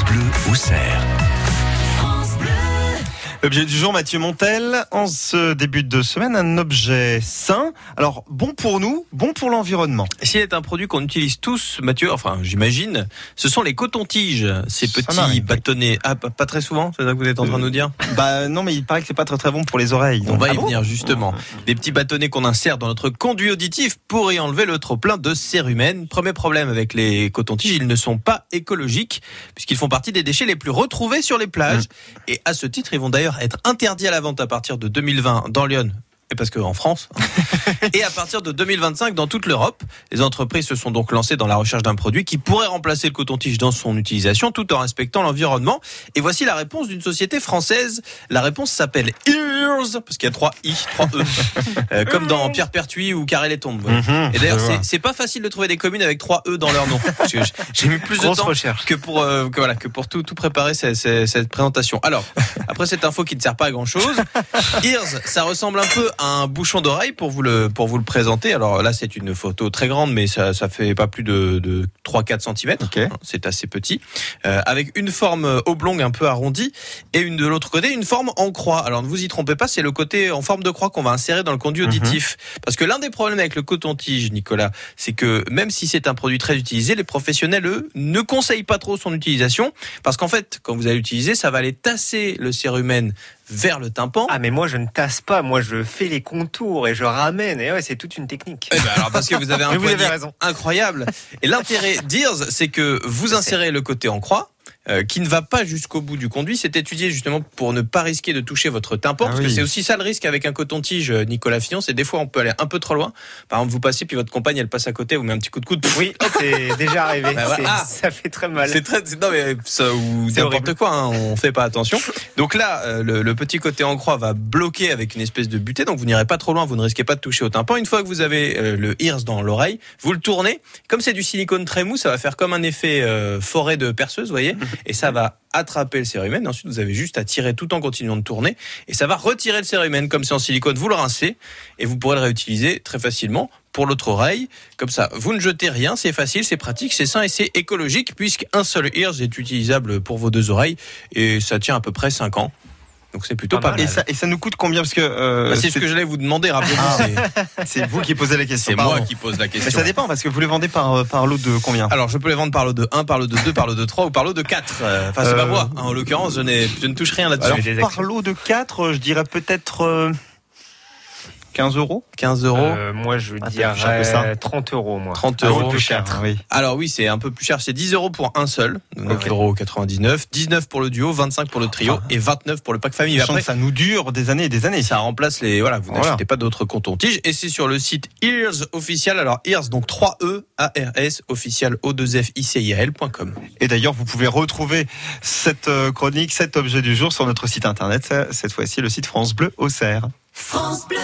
Bleu au cerf. L'objet du jour, Mathieu Montel, en ce début de semaine, un objet sain. Alors, bon pour nous, bon pour l'environnement. S'il est un produit qu'on utilise tous, Mathieu, enfin j'imagine, ce sont les cotons-tiges, ces Ça petits bâtonnets. Ah, pas pas très souvent, c'est ça que vous êtes en train de nous dire Bah non, mais il paraît que c'est pas très très bon pour les oreilles. On va Ah y bon venir justement. Des petits bâtonnets qu'on insère dans notre conduit auditif pour y enlever le trop-plein de cérumen. Premier problème avec les cotons-tiges, ils ne sont pas écologiques puisqu'ils font partie des déchets les plus retrouvés sur les plages. Et à ce titre, ils vont d'ailleurs être interdits à la vente à partir de 2020 dans Lyon. Et parce qu'en France, et à partir de 2025 dans toute l'Europe, les entreprises se sont donc lancées dans la recherche d'un produit qui pourrait remplacer le coton-tige dans son utilisation tout en respectant l'environnement. Et voici la réponse d'une société française. La réponse s'appelle Ears, parce qu'il y a trois I, trois E, Euh, comme dans Pierre Pertuis ou Carré les tombes. Mhm, Et d'ailleurs, c'est- c'est pas facile de trouver des communes avec trois E dans leur nom. Parce que j- J'ai mis plus de temps recherche. que pour euh, que, voilà que pour tout tout préparer cette, cette- cette présentation. Alors après cette info qui ne sert pas à grand chose, Ears, ça ressemble un peu à un bouchon d'oreille pour vous le pour vous le présenter. Alors là c'est une photo très grande mais ça ça fait pas plus de, de 3-4 cm. Ok. C'est assez petit, euh, avec une forme oblongue un peu arrondie et une de l'autre côté une forme en croix. Alors ne vous y trompez pas, c'est le côté en forme de croix qu'on va insérer dans le conduit auditif. Parce que l'un des problèmes avec le coton-tige, Nicolas, c'est que même si c'est un produit très utilisé, les professionnels, eux, ne conseillent pas trop son utilisation. Parce qu'en fait, quand vous allez l'utiliser, ça va aller tasser le cérumen vers le tympan. Ah mais moi je ne tasse pas, moi je fais les contours et je ramène et ouais c'est toute une technique. Eh ben alors parce que vous avez un vous avez poignet raison. incroyable. Et l'intérêt d'Ears, c'est que vous insérez le côté en croix. Euh, qui ne va pas jusqu'au bout du conduit. C'est étudié justement pour ne pas risquer de toucher votre tympan, Ah parce que c'est aussi ça le risque avec un coton-tige, euh, Nicolas Fillon, c'est des fois on peut aller un peu trop loin. Par exemple, vous passez, puis votre compagne, elle passe à côté, vous met un petit coup de coude. Oui, c'est déjà arrivé. Bah, Ah. Ça fait très mal. C'est très, non mais ça ou n'importe quoi, hein, on fait pas attention. Donc là, euh, le, le petit côté en croix va bloquer avec une espèce de butée, donc vous n'irez pas trop loin, vous ne risquez pas de toucher au tympan. Une fois que vous avez euh, le ears dans l'oreille, vous le tournez. Comme c'est du silicone très mou, ça va faire comme un effet euh, forêt de perceuse, vous voyez, et ça va attraper le cérumen. Ensuite, vous avez juste à tirer tout en continuant de tourner, et ça va retirer le cérumen. Comme c'est en silicone, vous le rincez et vous pourrez le réutiliser très facilement pour l'autre oreille. Comme ça, vous ne jetez rien, c'est facile, c'est pratique, c'est sain et c'est écologique puisqu'un seul ears est utilisable pour vos deux oreilles et ça tient à peu près 5 ans. Donc c'est plutôt Pas pas, mal. Et ça, et ça nous coûte combien Parce que euh, Bah, c'est ce que j'allais vous demander, rappelez-vous, Ah. c'est- vous qui posez la question. c'est moi qui pose la Mais question. ça dépend parce que vous les vendez par, euh, par lot de combien Alors je peux les vendre par lot de 1, par lot de 2, par lot de 3 ou par lot de 4. Euh, Enfin c'est Euh, pas moi, hein, en l'occurrence je, n'ai- je ne touche rien là-dessus. Par lot de 4, je dirais peut-être euh, 15 euros 15 euros. Euh, moi je Ah, t'as plus cher que dirais ça. 30 euros moi. 30 Ah, euros. plus cher. Oui. Alors oui, c'est un peu plus cher, c'est 10 euros pour un seul, donc Ok. 9,99 19 pour le duo, 25 pour le trio Ah. et 29 pour le pack famille. Après, ça nous dure des années et des années. ça remplace les voilà, vous Voilà. n'achetez pas d'autres cotons-tiges et c'est sur le site Ears officiel. Alors Ears donc 3 E A R S officiel O 2 F I C I A L.com. Et d'ailleurs, vous pouvez retrouver cette euh, chronique, cet objet du jour sur notre site internet, cette fois-ci le site France Bleu Auxerre. France Bleu.